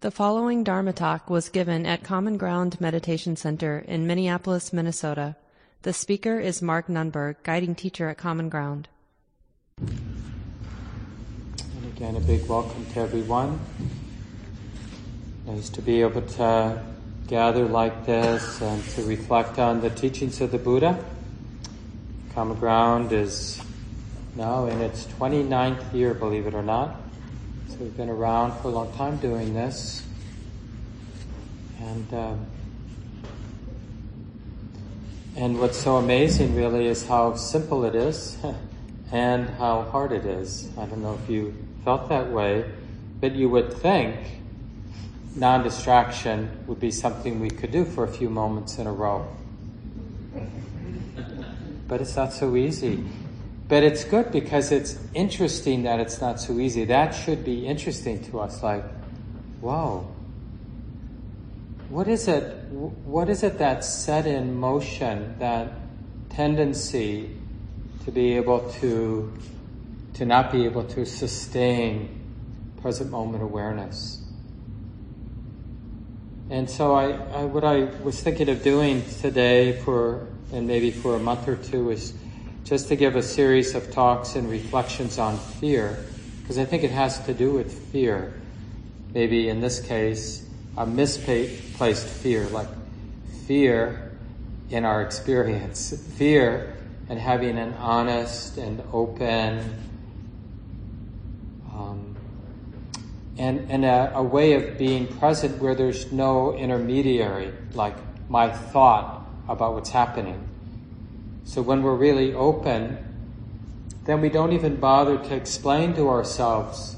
The following Dharma talk was given at Common Ground Meditation Center in Minneapolis, Minnesota. The speaker is Mark Nunberg, guiding teacher at Common Ground. And again, a big welcome to everyone. Nice to be able to gather like this and to reflect on the teachings of the Buddha. Common Ground is now in its 29th year, believe it or not. We've been around for a long time doing this. And, um, and what's so amazing really is how simple it is and how hard it is. I don't know if you felt that way, but you would think non distraction would be something we could do for a few moments in a row. But it's not so easy. But it's good because it's interesting that it's not so easy. That should be interesting to us. Like, wow, what is it? What is it that set in motion that tendency to be able to to not be able to sustain present moment awareness? And so I, I what I was thinking of doing today for and maybe for a month or two is just to give a series of talks and reflections on fear, because I think it has to do with fear. Maybe in this case, a misplaced fear, like fear in our experience, fear and having an honest and open um, and, and a, a way of being present where there's no intermediary, like my thought about what's happening so when we're really open, then we don't even bother to explain to ourselves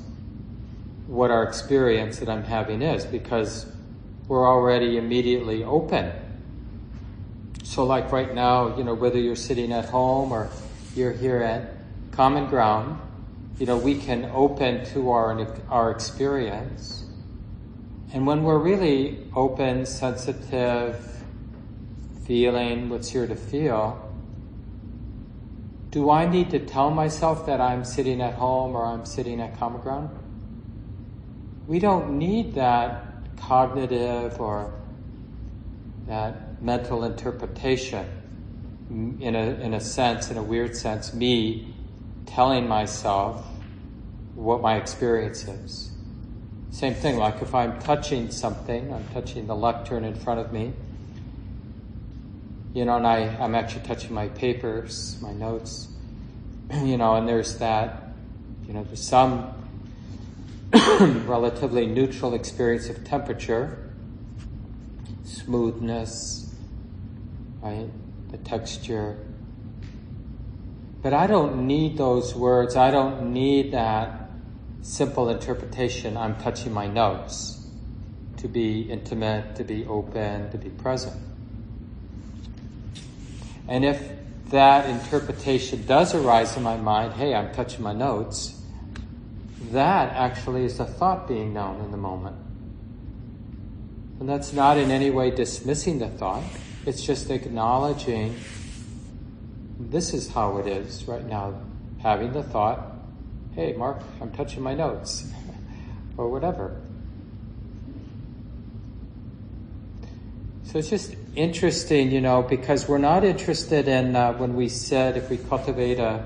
what our experience that I'm having is because we're already immediately open. So, like right now, you know, whether you're sitting at home or you're here at Common Ground, you know, we can open to our, our experience. And when we're really open, sensitive, feeling what's here to feel, do I need to tell myself that I'm sitting at home or I'm sitting at common ground? We don't need that cognitive or that mental interpretation in a, in a sense, in a weird sense, me telling myself what my experience is. Same thing, like if I'm touching something, I'm touching the lectern in front of me, you know, and I, I'm actually touching my papers, my notes, you know, and there's that, you know, there's some relatively neutral experience of temperature, smoothness, right, the texture. But I don't need those words. I don't need that simple interpretation. I'm touching my notes to be intimate, to be open, to be present. And if that interpretation does arise in my mind, hey, I'm touching my notes, that actually is a thought being known in the moment. And that's not in any way dismissing the thought, it's just acknowledging this is how it is right now, having the thought, hey, Mark, I'm touching my notes, or whatever. So it's just interesting, you know, because we're not interested in uh, when we said if we cultivate a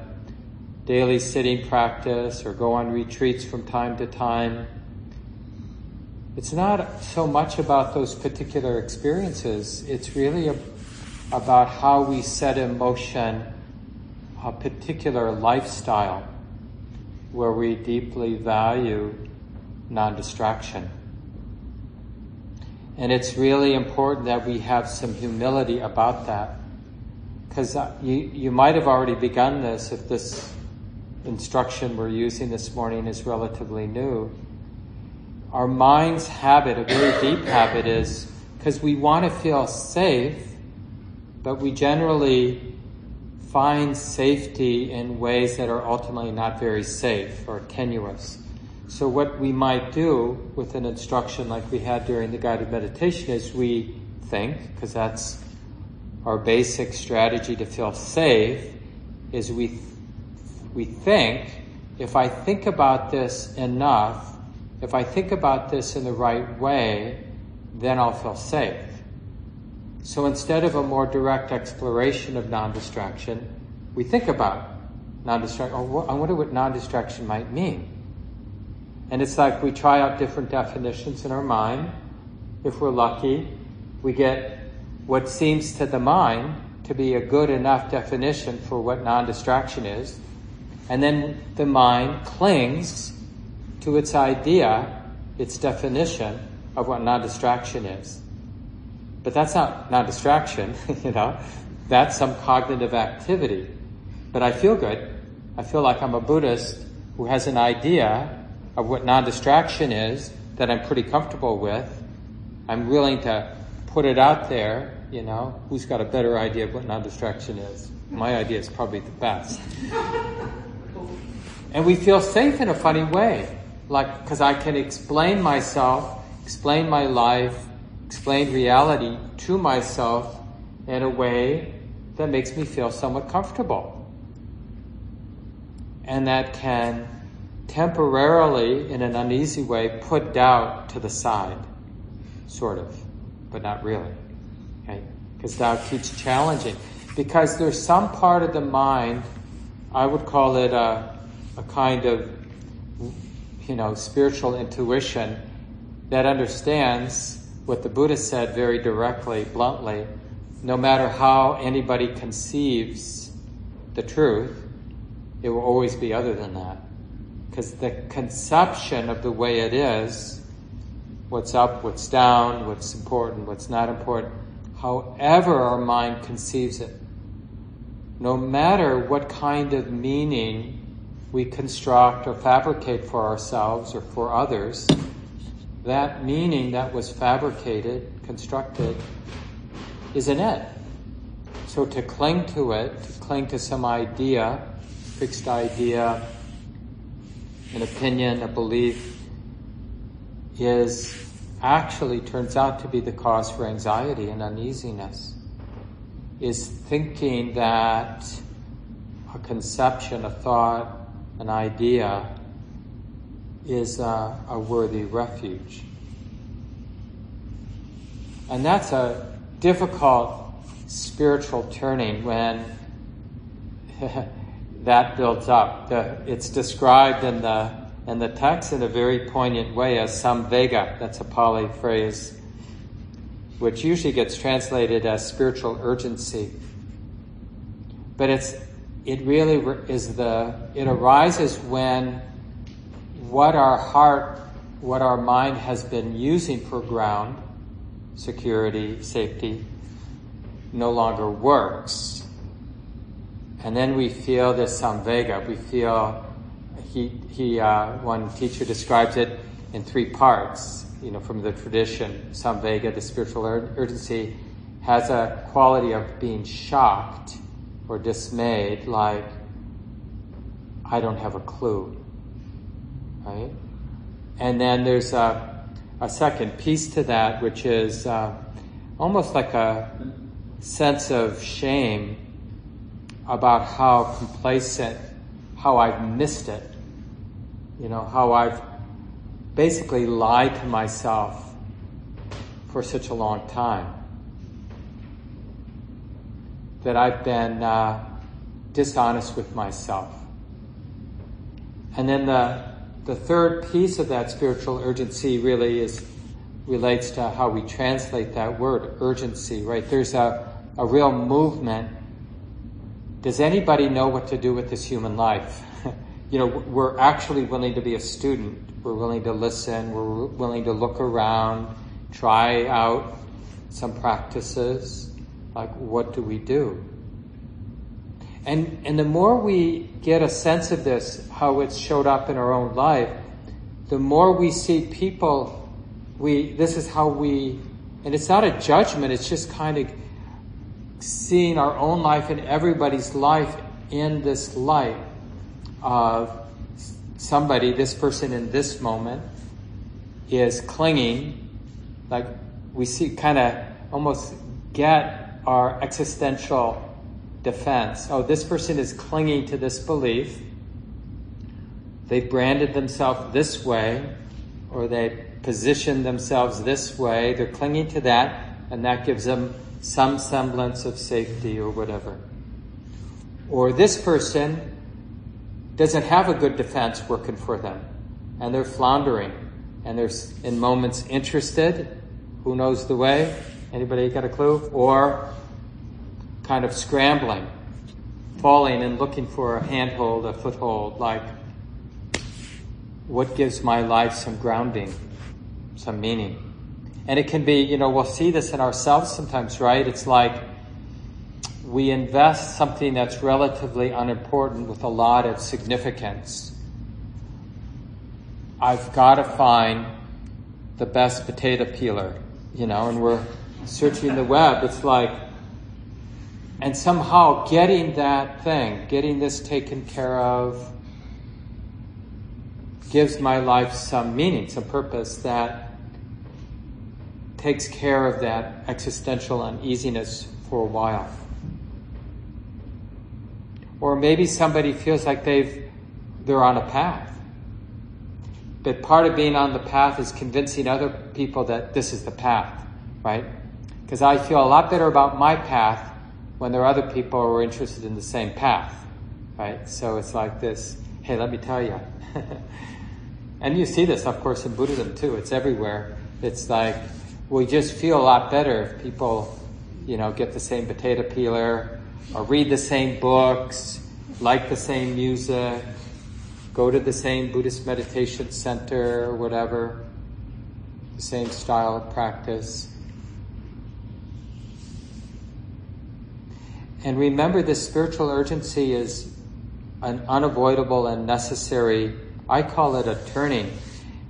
daily sitting practice or go on retreats from time to time. It's not so much about those particular experiences. It's really a, about how we set in motion a particular lifestyle where we deeply value non-distraction. And it's really important that we have some humility about that. Because uh, you, you might have already begun this if this instruction we're using this morning is relatively new. Our mind's habit, a very deep habit, is because we want to feel safe, but we generally find safety in ways that are ultimately not very safe or tenuous. So, what we might do with an instruction like we had during the guided meditation is we think, because that's our basic strategy to feel safe, is we, we think, if I think about this enough, if I think about this in the right way, then I'll feel safe. So instead of a more direct exploration of non distraction, we think about non distraction. Oh, I wonder what non distraction might mean. And it's like we try out different definitions in our mind. If we're lucky, we get what seems to the mind to be a good enough definition for what non distraction is. And then the mind clings to its idea, its definition of what non distraction is. But that's not non distraction, you know, that's some cognitive activity. But I feel good. I feel like I'm a Buddhist who has an idea of what non distraction is that I'm pretty comfortable with. I'm willing to put it out there you know, who's got a better idea of what non-distraction is? My idea is probably the best. and we feel safe in a funny way, like because I can explain myself, explain my life, explain reality to myself in a way that makes me feel somewhat comfortable. And that can temporarily, in an uneasy way, put doubt to the side, sort of, but not really because doubt keeps challenging. Because there's some part of the mind, I would call it a, a kind of, you know, spiritual intuition that understands what the Buddha said very directly, bluntly. No matter how anybody conceives the truth, it will always be other than that. Because the conception of the way it is, what's up, what's down, what's important, what's not important, however our mind conceives it. No matter what kind of meaning we construct or fabricate for ourselves or for others, that meaning that was fabricated, constructed, is an it. So to cling to it, to cling to some idea, fixed idea, an opinion, a belief, is actually turns out to be the cause for anxiety and uneasiness is thinking that a conception, a thought, an idea is a, a worthy refuge. And that's a difficult spiritual turning when that builds up. The, it's described in the and the text in a very poignant way as samvega. That's a Pali phrase, which usually gets translated as spiritual urgency. But it's it really is the it arises when what our heart, what our mind has been using for ground, security, safety, no longer works. And then we feel this samvega. We feel he, he uh, one teacher describes it in three parts. You know, from the tradition, samvega, the spiritual ur- urgency, has a quality of being shocked or dismayed, like I don't have a clue, right? And then there's a, a second piece to that, which is uh, almost like a sense of shame about how complacent, how I've missed it you know, how I've basically lied to myself for such a long time. That I've been uh, dishonest with myself. And then the, the third piece of that spiritual urgency really is relates to how we translate that word, urgency, right? There's a, a real movement. Does anybody know what to do with this human life? you know, we're actually willing to be a student. We're willing to listen. We're willing to look around, try out some practices. Like, what do we do? And, and the more we get a sense of this, how it's showed up in our own life, the more we see people, we, this is how we, and it's not a judgment, it's just kind of seeing our own life and everybody's life in this light of somebody, this person in this moment, is clinging, like we see, kind of almost get our existential defense. Oh, this person is clinging to this belief. They've branded themselves this way, or they position themselves this way, they're clinging to that, and that gives them some semblance of safety or whatever. Or this person doesn't have a good defense working for them, and they're floundering, and they're in moments interested, who knows the way? Anybody got a clue? Or kind of scrambling, falling and looking for a handhold, a foothold, like what gives my life some grounding, some meaning. And it can be, you know, we'll see this in ourselves sometimes, right? It's like we invest something that's relatively unimportant with a lot of significance. I've got to find the best potato peeler, you know, and we're searching the web. It's like, and somehow getting that thing, getting this taken care of, gives my life some meaning, some purpose that takes care of that existential uneasiness for a while. Or maybe somebody feels like they've they're on a path. But part of being on the path is convincing other people that this is the path, right? Because I feel a lot better about my path when there are other people who are interested in the same path, right? So it's like this hey, let me tell you. and you see this, of course, in Buddhism too. It's everywhere. It's like we just feel a lot better if people, you know, get the same potato peeler or read the same books, like the same music, go to the same Buddhist meditation center or whatever, the same style of practice. And remember, this spiritual urgency is an unavoidable and necessary, I call it a turning.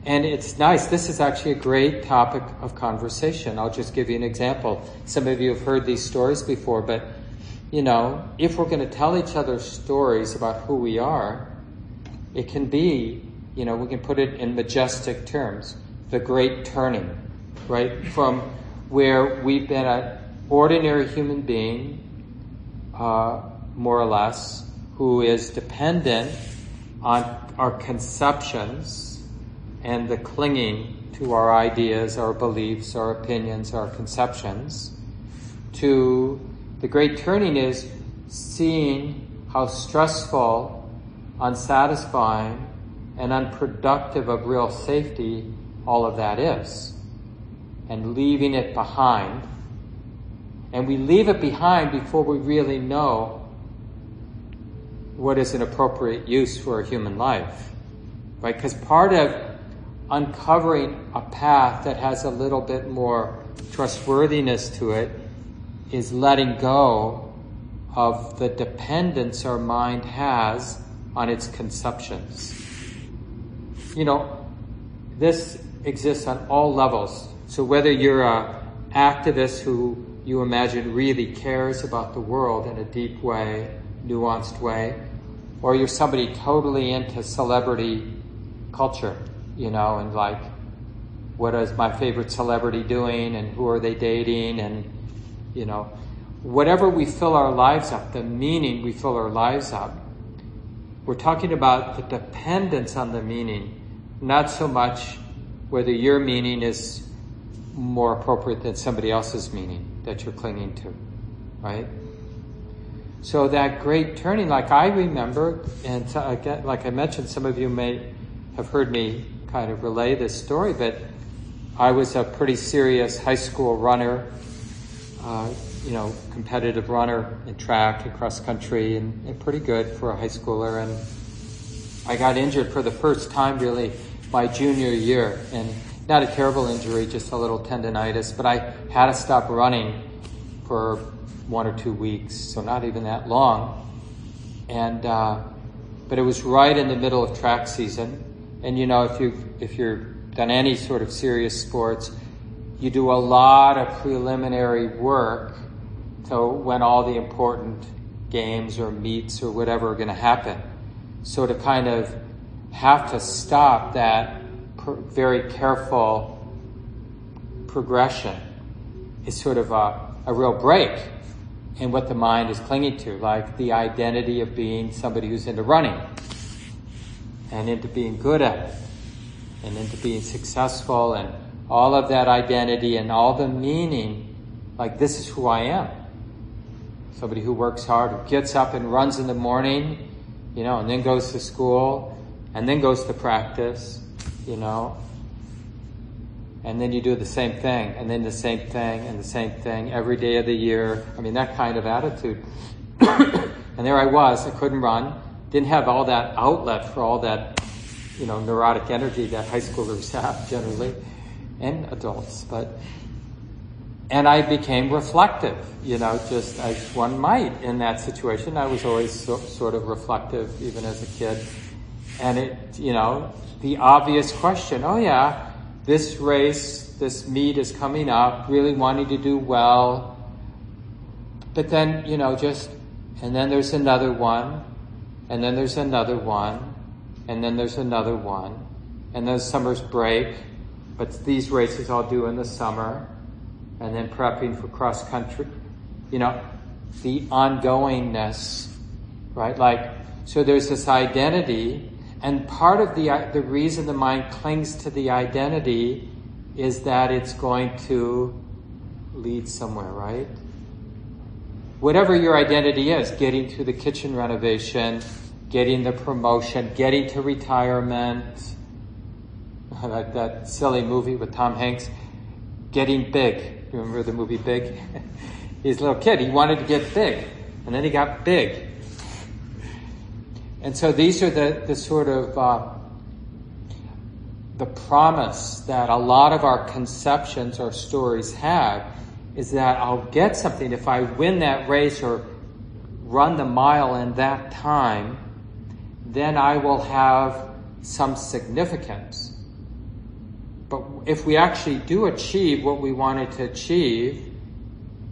And it's nice. This is actually a great topic of conversation. I'll just give you an example. Some of you have heard these stories before, but you know, if we're going to tell each other stories about who we are, it can be, you know, we can put it in majestic terms. The great turning, right? From where we've been an ordinary human being, uh, more or less, who is dependent on our conceptions and the clinging to our ideas, our beliefs, our opinions, our conceptions, to the great turning is seeing how stressful, unsatisfying, and unproductive of real safety all of that is, and leaving it behind. And we leave it behind before we really know what is an appropriate use for a human life. Right? Because part of uncovering a path that has a little bit more trustworthiness to it is letting go of the dependence our mind has on its conceptions. You know, this exists on all levels. So whether you're a activist who you imagine really cares about the world in a deep way, nuanced way, or you're somebody totally into celebrity culture, you know, and like, what is my favorite celebrity doing and who are they dating and you know, whatever we fill our lives up, the meaning we fill our lives up. We're talking about the dependence on the meaning, not so much whether your meaning is more appropriate than somebody else's meaning that you're clinging to, right? So that great turning, like I remember, and uh, again, like I mentioned, some of you may have heard me kind of relay this story, but I was a pretty serious high school runner uh, you know, competitive runner in track and cross country and, and, pretty good for a high schooler. And I got injured for the first time really my junior year and not a terrible injury, just a little tendonitis, but I had to stop running for one or two weeks, so not even that long. And, uh, but it was right in the middle of track season. And you know, if you, if you're done any sort of serious sports, you do a lot of preliminary work to when all the important games or meets or whatever are going to happen. So to kind of have to stop that very careful progression is sort of a, a real break in what the mind is clinging to, like the identity of being somebody who's into running and into being good at it. and into being successful and all of that identity and all the meaning, like this is who I am. Somebody who works hard, who gets up and runs in the morning, you know, and then goes to school, and then goes to practice, you know, and then you do the same thing, and then the same thing, and the same thing every day of the year. I mean, that kind of attitude. and there I was, I couldn't run, didn't have all that outlet for all that, you know, neurotic energy that high schoolers have generally, and adults, but, and I became reflective, you know, just as one might in that situation. I was always so, sort of reflective, even as a kid. And it, you know, the obvious question, oh yeah, this race, this meet is coming up, really wanting to do well. But then, you know, just, and then there's another one, and then there's another one, and then there's another one, and then summer's break, but these races I'll do in the summer, and then prepping for cross country. You know, the ongoingness, right? Like, so there's this identity and part of the, uh, the reason the mind clings to the identity is that it's going to lead somewhere, right? Whatever your identity is, getting to the kitchen renovation, getting the promotion, getting to retirement, like that silly movie with Tom Hanks, getting big. Remember the movie Big? He's a little kid, he wanted to get big, and then he got big. And so these are the, the sort of uh, the promise that a lot of our conceptions or stories have is that I'll get something if I win that race or run the mile in that time, then I will have some significance. But if we actually do achieve what we wanted to achieve,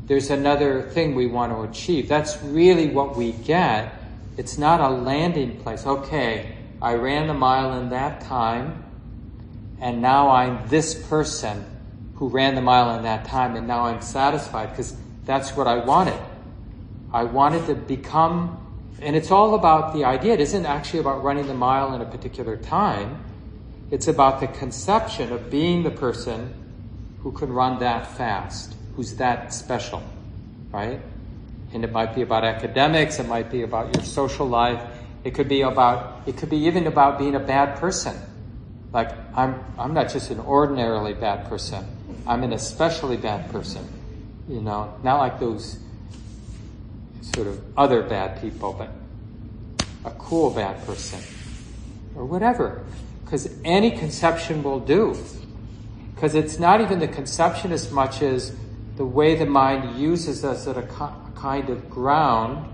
there's another thing we want to achieve. That's really what we get it's not a landing place. Okay, I ran the mile in that time, and now I'm this person who ran the mile in that time, and now I'm satisfied because that's what I wanted. I wanted to become, and it's all about the idea. It isn't actually about running the mile in a particular time. It's about the conception of being the person who can run that fast, who's that special, right? And it might be about academics, it might be about your social life, it could be about, it could be even about being a bad person. Like, I'm, I'm not just an ordinarily bad person, I'm an especially bad person. You know, not like those sort of other bad people, but a cool bad person. Or whatever. Because any conception will do. Because it's not even the conception as much as the way the mind uses us as a, kind of ground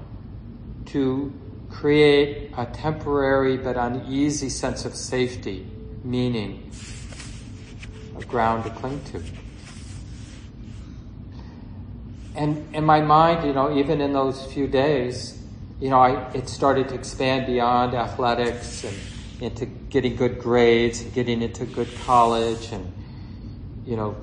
to create a temporary but uneasy sense of safety, meaning, ground to cling to. And in my mind, you know, even in those few days, you know, I, it started to expand beyond athletics and into getting good grades, getting into good college, and you know,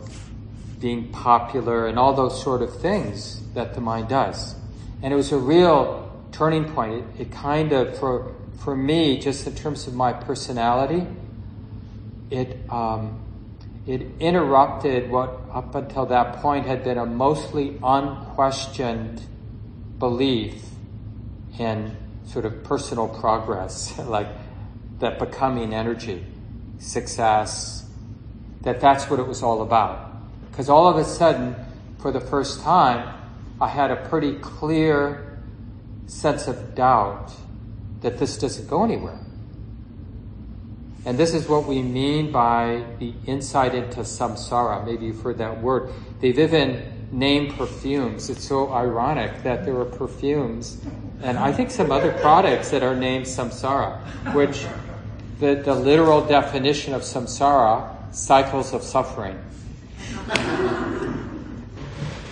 being popular, and all those sort of things that the mind does. And it was a real turning point. It, it kind of, for, for me, just in terms of my personality, it, um, it interrupted what up until that point had been a mostly unquestioned belief in sort of personal progress, like that becoming energy, success, that that's what it was all about. Because all of a sudden, for the first time, I had a pretty clear sense of doubt that this doesn't go anywhere. And this is what we mean by the insight into samsara. Maybe you've heard that word. They've even named perfumes. It's so ironic that there are perfumes and I think some other products that are named samsara, which the, the literal definition of samsara, cycles of suffering.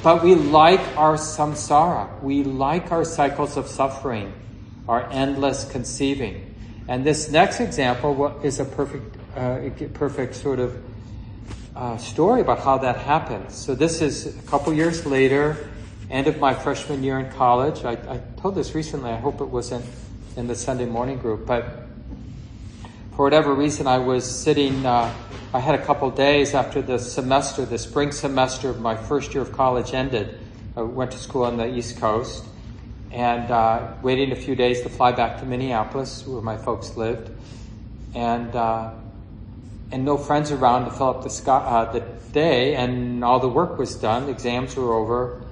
But we like our samsara. We like our cycles of suffering, our endless conceiving. And this next example is a perfect, uh, perfect sort of uh, story about how that happens. So this is a couple years later, end of my freshman year in college. I, I told this recently. I hope it wasn't in the Sunday morning group, but for whatever reason, I was sitting, uh, I had a couple days after the semester, the spring semester of my first year of college ended. I went to school on the East Coast and uh, waiting a few days to fly back to Minneapolis, where my folks lived, and uh, and no friends around to fill up the, uh, the day, and all the work was done. The exams were over,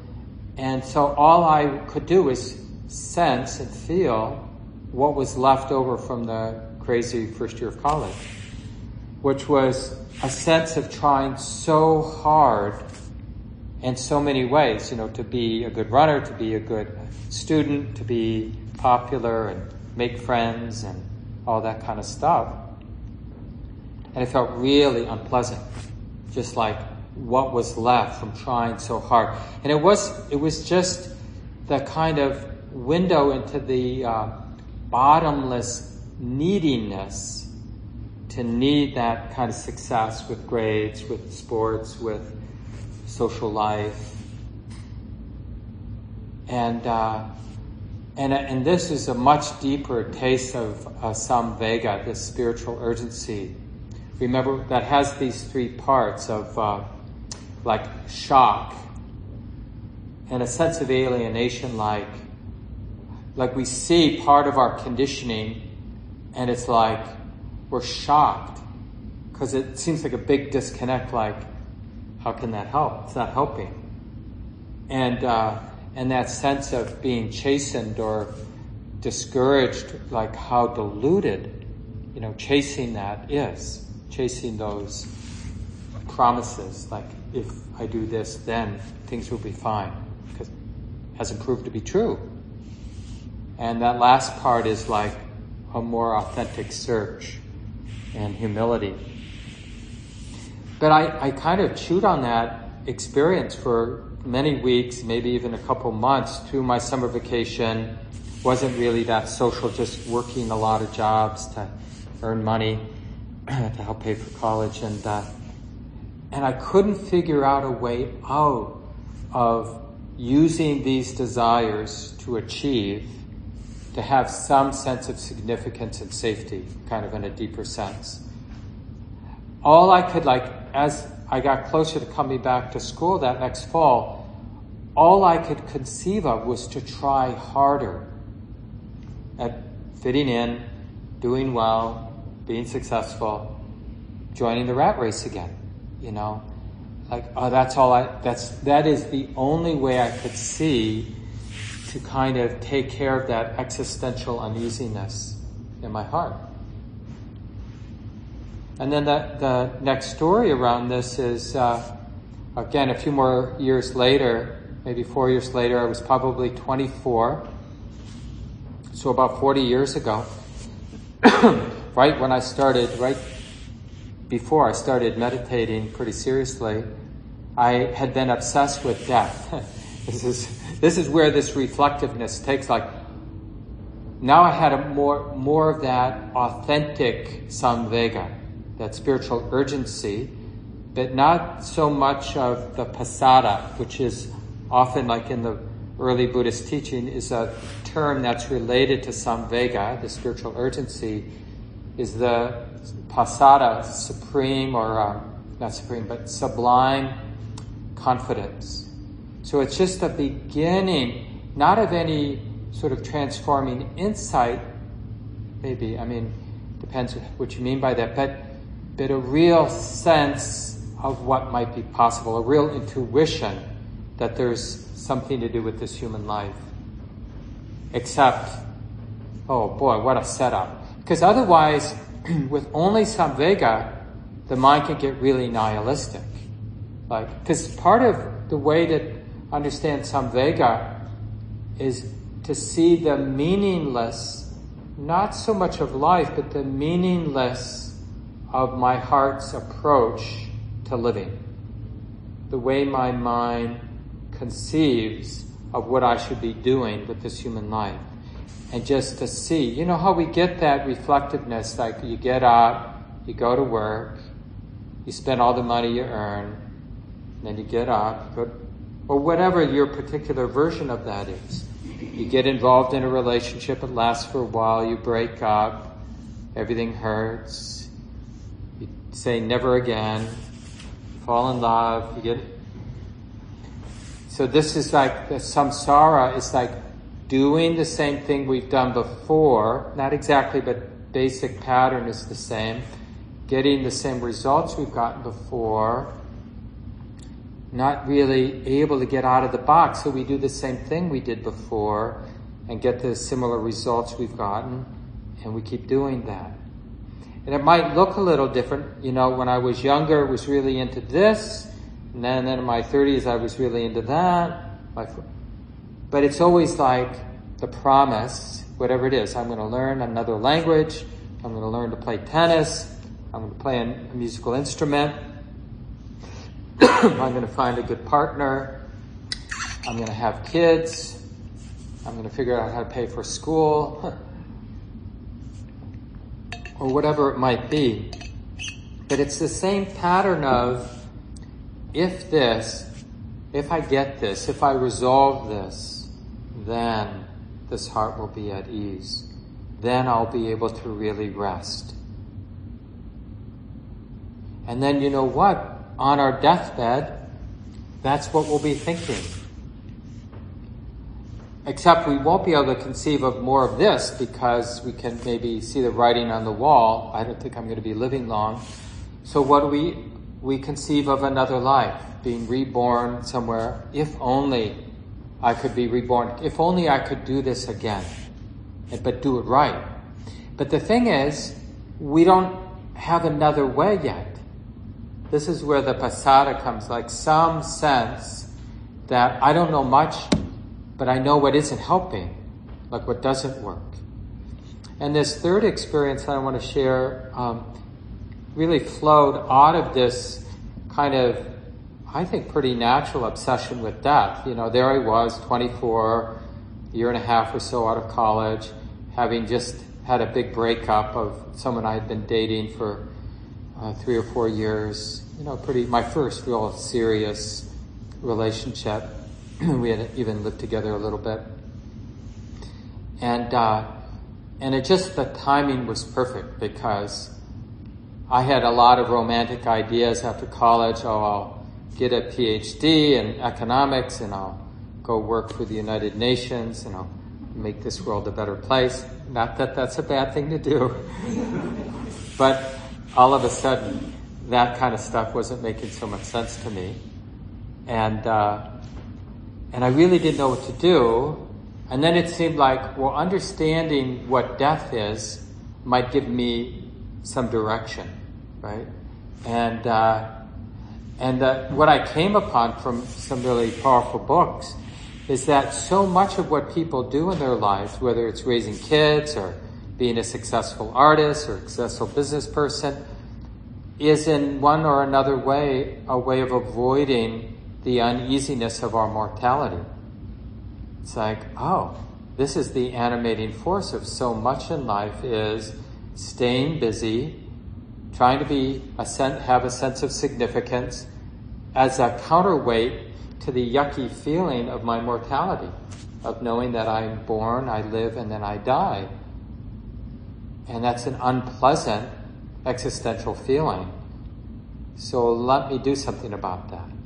and so all I could do was sense and feel what was left over from the crazy first year of college, which was a sense of trying so hard in so many ways, you know, to be a good runner, to be a good student, to be popular and make friends and all that kind of stuff. And it felt really unpleasant, just like what was left from trying so hard. And it was, it was just the kind of window into the uh, bottomless neediness to need that kind of success with grades, with sports, with social life. And, uh, and, and this is a much deeper taste of uh, samvega, this spiritual urgency. Remember, that has these three parts of uh, like shock and a sense of alienation, like like we see part of our conditioning and it's like we're shocked because it seems like a big disconnect like how can that help? It's not helping. And uh, and that sense of being chastened or discouraged like how deluded you know chasing that is chasing those promises like if i do this then things will be fine because it hasn't proved to be true. And that last part is like a more authentic search and humility. But I, I kind of chewed on that experience for many weeks, maybe even a couple months through my summer vacation. Wasn't really that social, just working a lot of jobs to earn money to help pay for college. And, uh, and I couldn't figure out a way out of using these desires to achieve to have some sense of significance and safety, kind of in a deeper sense. All I could, like, as I got closer to coming back to school that next fall, all I could conceive of was to try harder at fitting in, doing well, being successful, joining the rat race again, you know? Like, oh, that's all I, that's, that is the only way I could see to kind of take care of that existential uneasiness in my heart. And then the, the next story around this is, uh, again, a few more years later, maybe four years later, I was probably 24. So about 40 years ago, right when I started, right before I started meditating pretty seriously, I had been obsessed with death. this is this is where this reflectiveness takes like now I had a more more of that authentic samvega, that spiritual urgency, but not so much of the pasada, which is often like in the early Buddhist teaching is a term that's related to samvega, the spiritual urgency, is the pasada, supreme or uh, not supreme, but sublime confidence. So it's just a beginning, not of any sort of transforming insight, maybe, I mean, depends what you mean by that, but, but a real sense of what might be possible, a real intuition that there's something to do with this human life. Except, oh boy, what a setup. Because otherwise, with only samvega, the mind can get really nihilistic. Like, because part of the way that understand samvega is to see the meaningless, not so much of life, but the meaningless of my heart's approach to living. The way my mind conceives of what I should be doing with this human life. And just to see, you know how we get that reflectiveness, like you get up, you go to work, you spend all the money you earn, and then you get up, you go or whatever your particular version of that is. You get involved in a relationship, it lasts for a while, you break up, everything hurts. Say never again, fall in love, you get it? so this is like the samsara is like doing the same thing we've done before, not exactly, but basic pattern is the same. Getting the same results we've gotten before, not really able to get out of the box, so we do the same thing we did before and get the similar results we've gotten, and we keep doing that. And it might look a little different. You know, when I was younger, I was really into this, and then, then in my 30s, I was really into that. But it's always like the promise, whatever it is. I'm going to learn another language. I'm going to learn to play tennis. I'm going to play a musical instrument. I'm going to find a good partner. I'm going to have kids. I'm going to figure out how to pay for school. or whatever it might be. But it's the same pattern of if this, if I get this, if I resolve this, then this heart will be at ease. Then I'll be able to really rest. And then you know what? On our deathbed, that's what we'll be thinking. Except we won't be able to conceive of more of this because we can maybe see the writing on the wall. I don't think I'm going to be living long. So what do we we conceive of another life, being reborn somewhere. If only I could be reborn. If only I could do this again, but do it right. But the thing is, we don't have another way yet. This is where the pasada comes, like some sense that I don't know much, but I know what isn't helping, like what doesn't work. And this third experience that I want to share um, really flowed out of this kind of, I think, pretty natural obsession with death. You know, there I was, 24, year and a half or so out of college, having just had a big breakup of someone I had been dating for uh, three or four years. You know, pretty, my first real serious relationship. we had even lived together a little bit. And, uh, and it just, the timing was perfect because I had a lot of romantic ideas after college. Oh, I'll get a PhD in economics and I'll go work for the United Nations and I'll make this world a better place. Not that that's a bad thing to do. but all of a sudden, that kind of stuff wasn't making so much sense to me. And, uh, and I really didn't know what to do. And then it seemed like, well, understanding what death is might give me some direction right? And uh, and uh, what I came upon from some really powerful books is that so much of what people do in their lives, whether it's raising kids or being a successful artist or successful business person, is in one or another way a way of avoiding the uneasiness of our mortality. It's like, oh, this is the animating force of so much in life is staying busy, trying to be a sen- have a sense of significance as a counterweight to the yucky feeling of my mortality, of knowing that I'm born, I live, and then I die. And that's an unpleasant existential feeling. So let me do something about that.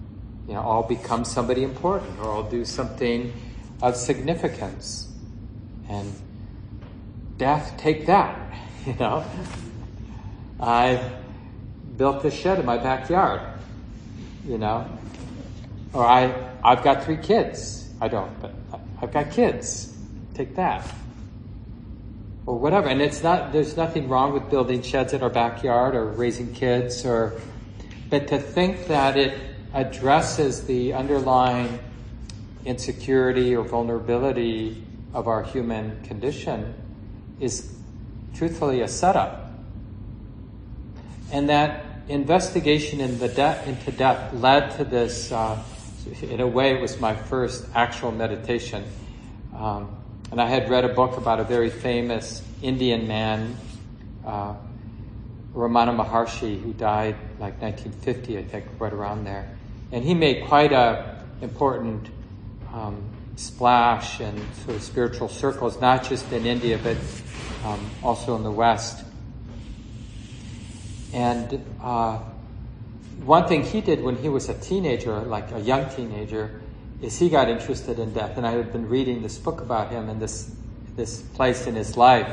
You know, I'll become somebody important or I'll do something of significance. And death, take that, you know. I built this shed in my backyard, you know. Or I, I've got three kids. I don't, but I've got kids. Take that. Or whatever. And it's not, there's nothing wrong with building sheds in our backyard or raising kids or, but to think that it addresses the underlying insecurity or vulnerability of our human condition is truthfully a setup and that investigation in de- into death led to this. Uh, in a way, it was my first actual meditation. Um, and I had read a book about a very famous Indian man, uh, Ramana Maharshi, who died like 1950, I think, right around there. And he made quite a important um, splash in sort of spiritual circles, not just in India, but um, also in the West And uh, one thing he did when he was a teenager, like a young teenager, is he got interested in death. And I had been reading this book about him and this this place in his life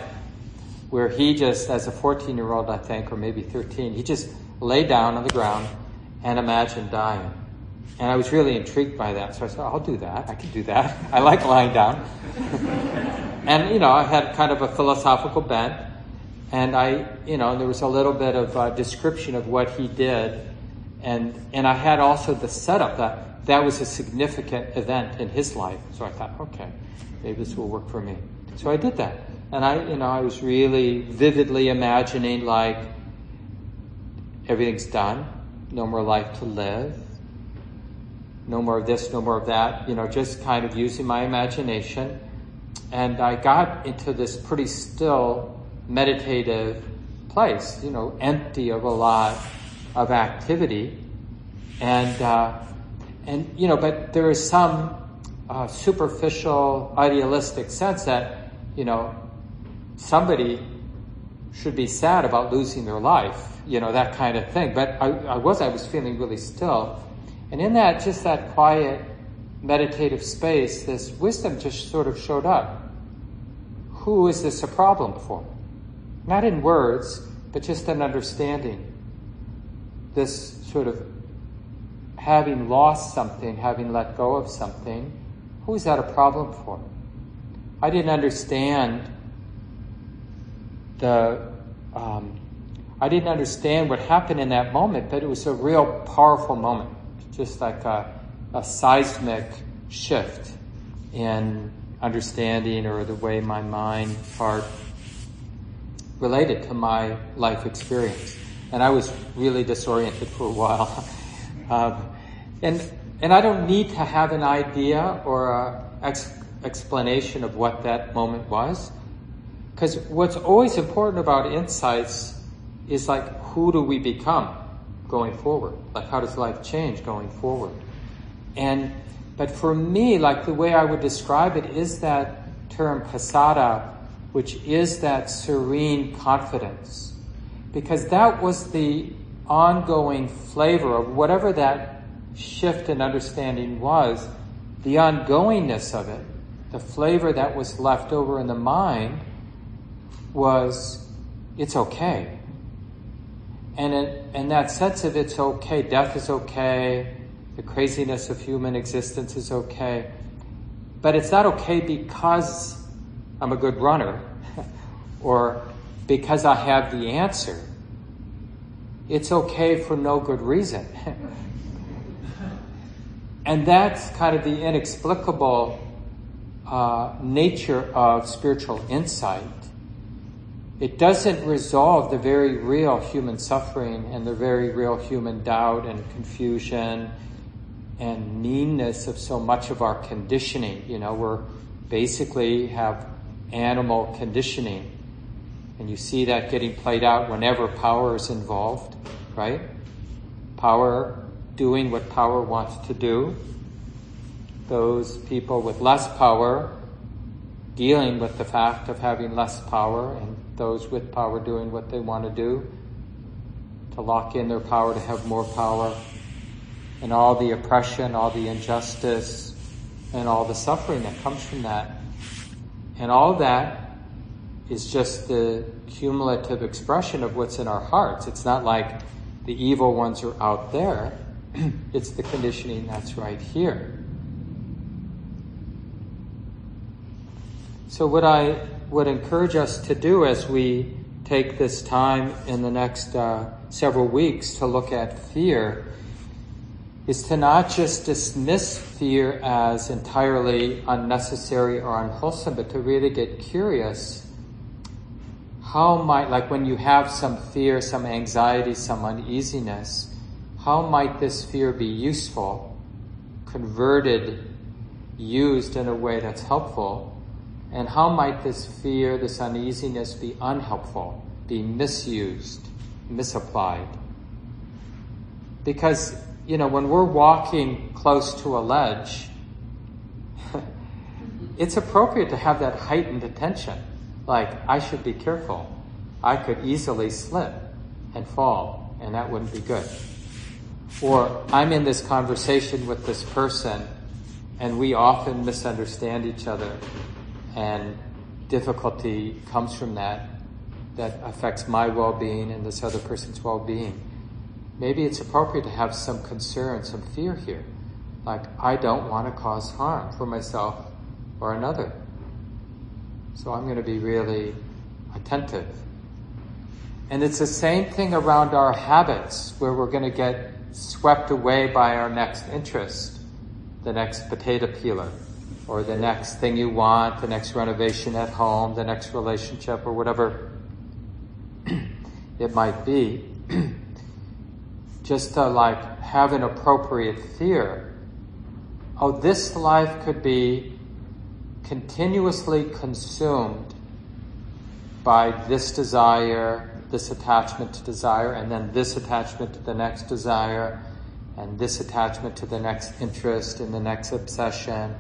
where he just, as a 14 year old, I think, or maybe 13, he just lay down on the ground and imagined dying. And I was really intrigued by that. So I said, I'll do that. I can do that. I like lying down. and, you know, I had kind of a philosophical bent. And I, you know, there was a little bit of a description of what he did. And, and I had also the setup that that was a significant event in his life. So I thought, okay, maybe this will work for me. So I did that. And I, you know, I was really vividly imagining like everything's done, no more life to live, no more of this, no more of that, you know, just kind of using my imagination. And I got into this pretty still meditative place, you know, empty of a lot of activity. And, uh, and, you know, but there is some uh, superficial, idealistic sense that, you know, somebody should be sad about losing their life, you know, that kind of thing. But I, I was, I was feeling really still. And in that, just that quiet, meditative space, this wisdom just sort of showed up. Who is this a problem for? Not in words, but just an understanding. This sort of having lost something, having let go of something, who is that a problem for? I didn't understand the um, I didn't understand what happened in that moment, but it was a real powerful moment, just like a, a seismic shift in understanding or the way my mind, heart related to my life experience. And I was really disoriented for a while. um, and, and I don't need to have an idea or an ex- explanation of what that moment was. Because what's always important about insights is like, who do we become going forward? Like, how does life change going forward? And, but for me, like, the way I would describe it is that term pasada, which is that serene confidence. Because that was the ongoing flavor of whatever that shift in understanding was, the ongoingness of it, the flavor that was left over in the mind was it's okay. And, it, and that sense of it's okay, death is okay, the craziness of human existence is okay. But it's not okay because I'm a good runner or because I have the answer. It's okay for no good reason. and that's kind of the inexplicable uh, nature of spiritual insight it doesn't resolve the very real human suffering and the very real human doubt and confusion and meanness of so much of our conditioning. You know, we're basically have animal conditioning. And you see that getting played out whenever power is involved, right? Power doing what power wants to do. Those people with less power dealing with the fact of having less power and those with power doing what they want to do, to lock in their power to have more power, and all the oppression, all the injustice, and all the suffering that comes from that. And all that is just the cumulative expression of what's in our hearts. It's not like the evil ones are out there. it's the conditioning that's right here. So, what I would encourage us to do as we take this time in the next uh, several weeks to look at fear is to not just dismiss fear as entirely unnecessary or unwholesome, but to really get curious. How might, like when you have some fear, some anxiety, some uneasiness, how might this fear be useful, converted, used in a way that's helpful? And how might this fear, this uneasiness be unhelpful, be misused, misapplied? Because, you know, when we're walking close to a ledge, it's appropriate to have that heightened attention. Like, I should be careful. I could easily slip. and fall, and that wouldn't be good. Or I'm in this conversation with this person, and we often misunderstand each other, and difficulty comes from that, that affects my well being and this other person's well being. Maybe it's appropriate to have some concern, some fear here. Like, I don't want to cause harm for myself or another. So I'm going to be really attentive. And it's the same thing around our habits, where we're going to get swept away by our next interest, the next potato peeler, or the next thing you want, the next renovation at home, the next relationship, or whatever it might be. Just to like have an appropriate fear. Oh, this life could be continuously consumed by this desire, this attachment to desire, and then this attachment to the next desire, and this attachment to the next interest and the next obsession.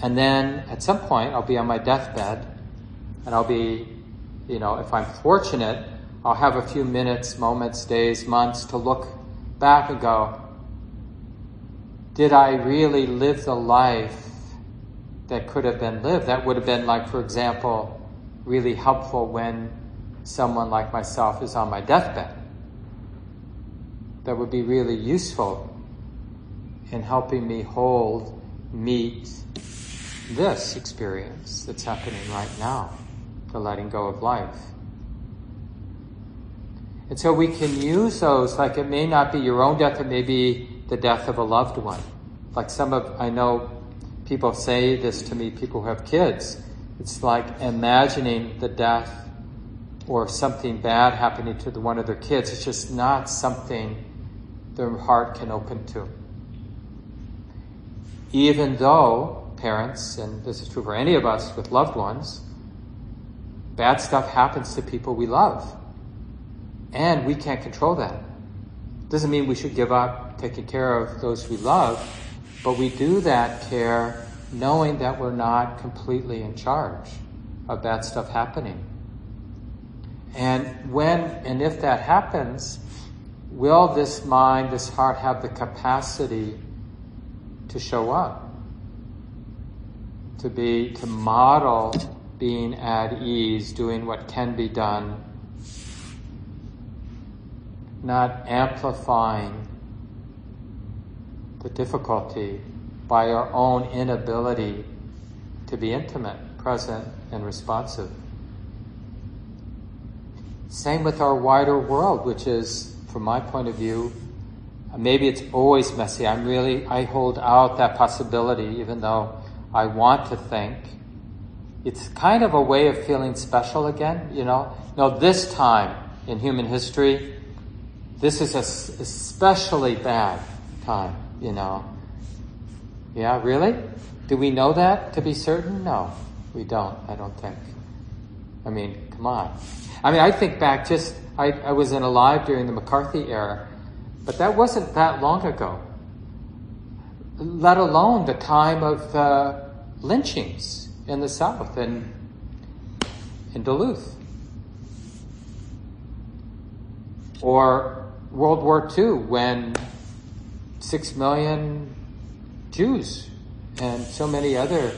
And then at some point, I'll be on my deathbed, and I'll be, you know, if I'm fortunate, I'll have a few minutes, moments, days, months to look back and go, did I really live the life that could have been lived? That would have been like, for example, really helpful when someone like myself is on my deathbed. That would be really useful in helping me hold, meet this experience that's happening right now, the letting go of life. And so we can use those, like it may not be your own death, it may be the death of a loved one. Like some of, I know people say this to me, people who have kids. It's like imagining the death or something bad happening to the, one of their kids. It's just not something their heart can open to. Even though parents, and this is true for any of us with loved ones, bad stuff happens to people we love. And we can't control that. Doesn't mean we should give up taking care of those we love, but we do that care knowing that we're not completely in charge of bad stuff happening. And when and if that happens, will this mind, this heart have the capacity to show up? To be, to model being at ease, doing what can be done, not amplifying the difficulty by our own inability to be intimate, present, and responsive. Same with our wider world, which is, from my point of view, maybe it's always messy. I'm really, I hold out that possibility, even though I want to think. It's kind of a way of feeling special again, you know? No, this time in human history, this is a especially bad time, you know? Yeah, really? Do we know that to be certain? No, we don't, I don't think. I mean, come on. I mean, I think back just, I, I wasn't alive during the McCarthy era, but that wasn't that long ago. Let alone the time of the lynchings in the South and in Duluth. Or World War II when six million Jews and so many other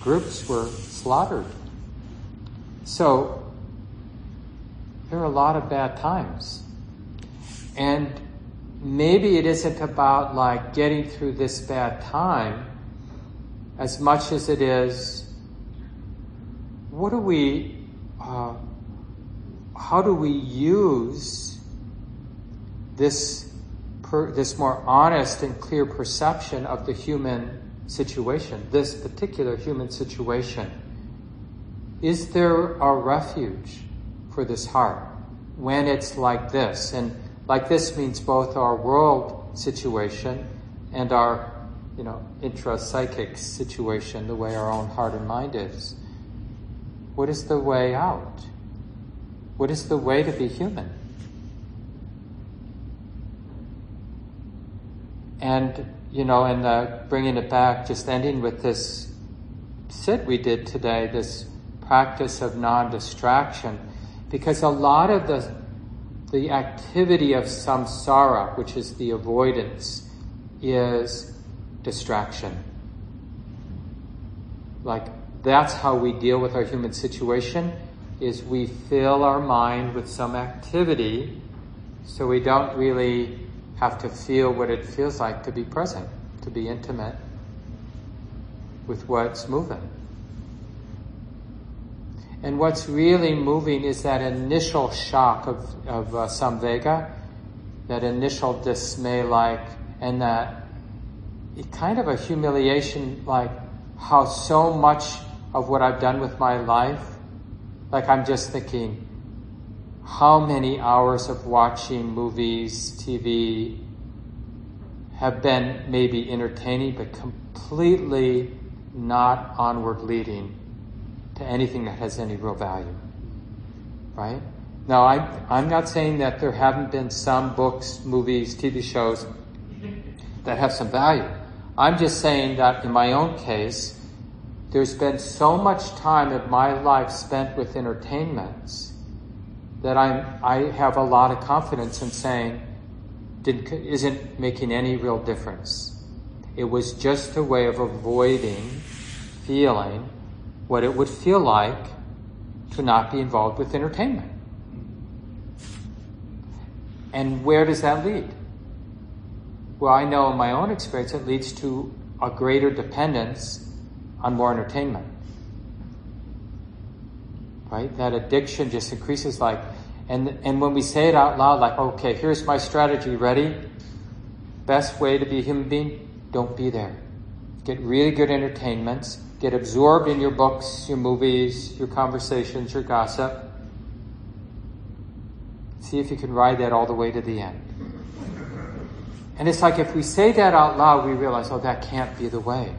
groups were slaughtered. So there are a lot of bad times. And maybe it isn't about like getting through this bad time as much as it is what do we, uh, how do we use this per, this more honest and clear perception of the human situation, this particular human situation. Is there a refuge for this heart when it's like this? And like this means both our world situation and our, you know, intra-psychic situation, the way our own heart and mind is. What is the way out? What is the way to be human? And, you know, and uh, bringing it back, just ending with this sit we did today, this practice of non distraction, because a lot of the the activity of samsara, which is the avoidance, is distraction. Like that's how we deal with our human situation is we fill our mind with some activity so we don't really have to feel what it feels like to be present, to be intimate with what's moving. And what's really moving is that initial shock of, of uh, samvega, that initial dismay like, and that kind of a humiliation like how so much of what I've done with my life, like I'm just thinking, how many hours of watching movies, TV have been maybe entertaining but completely not onward leading to anything that has any real value. Right? Now, I, I'm not saying that there haven't been some books, movies, TV shows that have some value. I'm just saying that in my own case, there's been so much time of my life spent with entertainments that I'm, I have a lot of confidence in saying did, isn't making any real difference. It was just a way of avoiding feeling what it would feel like to not be involved with entertainment. And where does that lead? Well, I know in my own experience it leads to a greater dependence on more entertainment. Right? That addiction just increases like and and when we say it out loud, like, okay, here's my strategy, ready? Best way to be a human being, don't be there. Get really good entertainments, get absorbed in your books, your movies, your conversations, your gossip. See if you can ride that all the way to the end. And it's like if we say that out loud, we realize, oh, that can't be the way.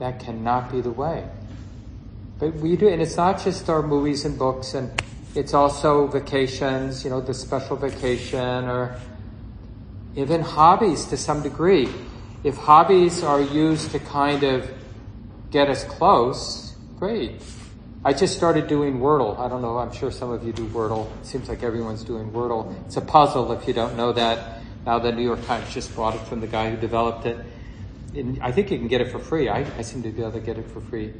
That cannot be the way. But we do, and it's not just our movies and books, and it's also vacations, you know, the special vacation, or even hobbies to some degree. If hobbies are used to kind of get us close, great. I just started doing Wordle. I don't know, I'm sure some of you do Wordle. It seems like everyone's doing Wordle. It's a puzzle if you don't know that. Now the New York Times just bought it from the guy who developed it. And I think you can get it for free. I, I seem to be able to get it for free.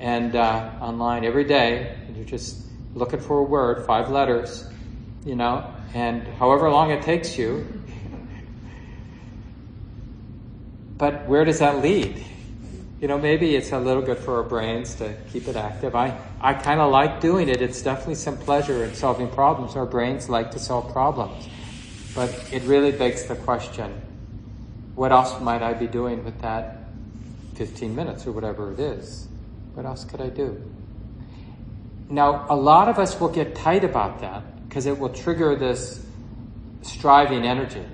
And uh, online every day, you're just looking for a word, five letters, you know, and however long it takes you. But where does that lead? You know, maybe it's a little good for our brains to keep it active. I, I kind of like doing it. It's definitely some pleasure in solving problems. Our brains like to solve problems. But it really begs the question, what else might I be doing with that 15 minutes or whatever it is? What else could I do? Now, a lot of us will get tight about that because it will trigger this striving energy,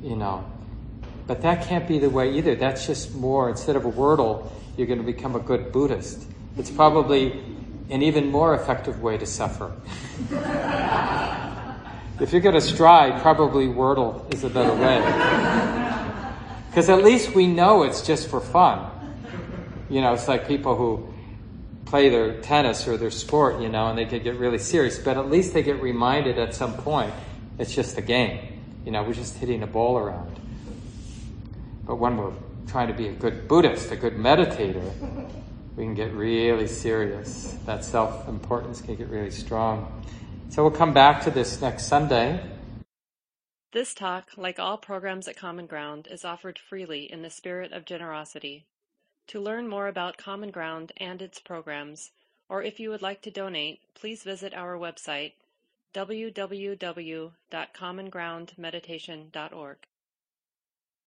you know. But that can't be the way either. That's just more, instead of a wordle, you're going to become a good Buddhist. It's probably an even more effective way to suffer. if you're going to strive, probably wordle is a better way. Because at least we know it's just for fun. You know, it's like people who play their tennis or their sport, you know, and they could get really serious, but at least they get reminded at some point it's just a game. You know, we're just hitting a ball around. But when we're trying to be a good Buddhist, a good meditator, we can get really serious. That self importance can get really strong. So we'll come back to this next Sunday. This talk, like all programs at Common Ground, is offered freely in the spirit of generosity. To learn more about Common Ground and its programs, or if you would like to donate, please visit our website www.commongroundmeditation.org.